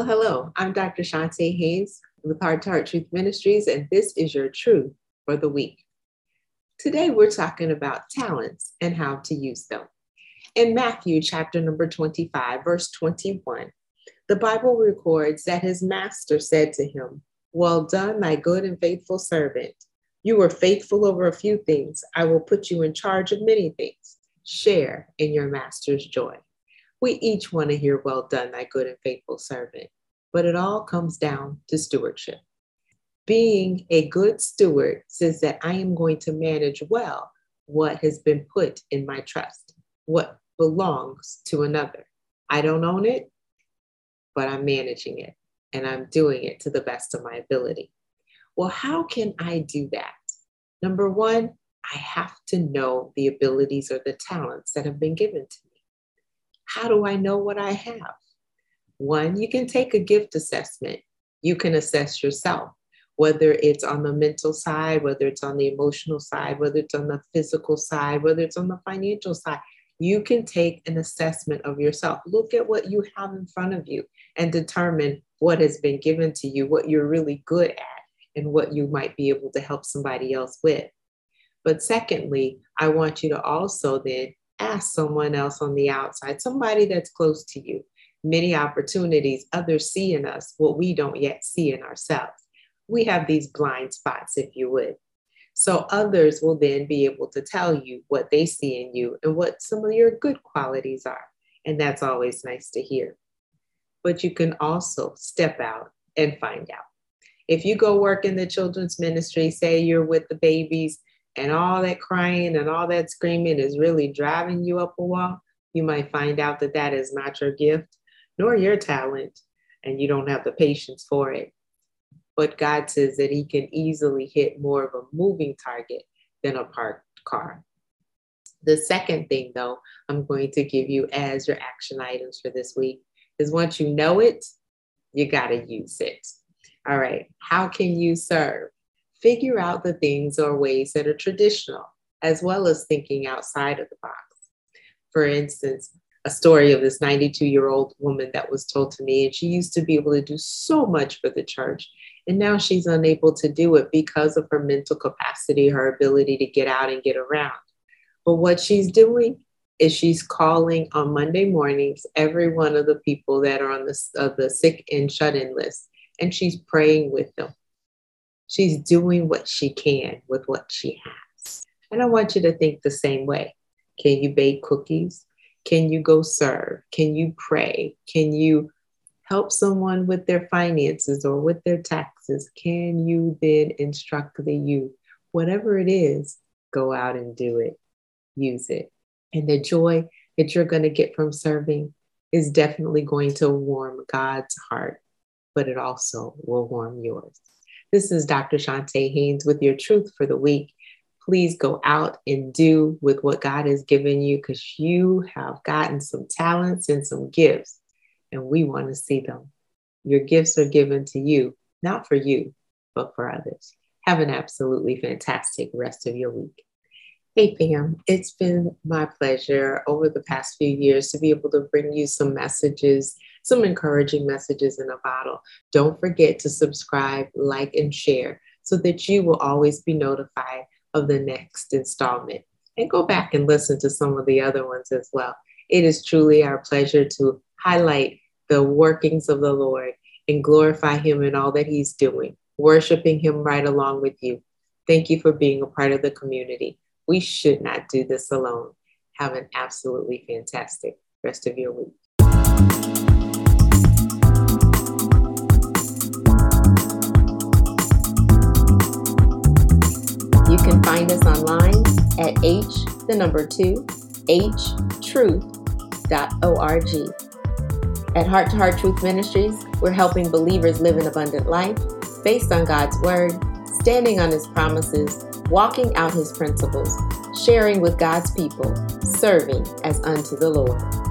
Well, hello, I'm Dr. Shantae Hayes with Heart to Heart Truth Ministries, and this is your truth for the week. Today, we're talking about talents and how to use them. In Matthew chapter number 25, verse 21, the Bible records that his master said to him, Well done, my good and faithful servant. You were faithful over a few things. I will put you in charge of many things. Share in your master's joy. We each want to hear, Well done, thy good and faithful servant. But it all comes down to stewardship. Being a good steward says that I am going to manage well what has been put in my trust, what belongs to another. I don't own it, but I'm managing it and I'm doing it to the best of my ability. Well, how can I do that? Number one, I have to know the abilities or the talents that have been given to me. How do I know what I have? One, you can take a gift assessment. You can assess yourself, whether it's on the mental side, whether it's on the emotional side, whether it's on the physical side, whether it's on the financial side. You can take an assessment of yourself. Look at what you have in front of you and determine what has been given to you, what you're really good at, and what you might be able to help somebody else with. But secondly, I want you to also then ask someone else on the outside, somebody that's close to you. Many opportunities others see in us what we don't yet see in ourselves. We have these blind spots, if you would. So others will then be able to tell you what they see in you and what some of your good qualities are. And that's always nice to hear. But you can also step out and find out. If you go work in the children's ministry, say you're with the babies and all that crying and all that screaming is really driving you up a wall, you might find out that that is not your gift nor your talent, and you don't have the patience for it. But God says that He can easily hit more of a moving target than a parked car. The second thing, though, I'm going to give you as your action items for this week is once you know it, you got to use it. All right, how can you serve? Figure out the things or ways that are traditional, as well as thinking outside of the box. For instance, a story of this 92 year old woman that was told to me, and she used to be able to do so much for the church. And now she's unable to do it because of her mental capacity, her ability to get out and get around. But what she's doing is she's calling on Monday mornings every one of the people that are on the, the sick and shut in list, and she's praying with them. She's doing what she can with what she has. And I want you to think the same way. Can you bake cookies? Can you go serve? Can you pray? Can you help someone with their finances or with their taxes? Can you then instruct the youth? Whatever it is, go out and do it. Use it. And the joy that you're going to get from serving is definitely going to warm God's heart, but it also will warm yours. This is Dr. Shantae Haynes with your truth for the week. Please go out and do with what God has given you because you have gotten some talents and some gifts, and we want to see them. Your gifts are given to you, not for you, but for others. Have an absolutely fantastic rest of your week. Hey, Pam, it's been my pleasure over the past few years to be able to bring you some messages some encouraging messages in a bottle. Don't forget to subscribe, like, and share so that you will always be notified of the next installment. And go back and listen to some of the other ones as well. It is truly our pleasure to highlight the workings of the Lord and glorify Him in all that He's doing, worshiping Him right along with you. Thank you for being a part of the community. We should not do this alone. Have an absolutely fantastic rest of your week. The number two h truth.org. At Heart to Heart Truth Ministries, we're helping believers live an abundant life based on God's Word, standing on His promises, walking out His principles, sharing with God's people, serving as unto the Lord.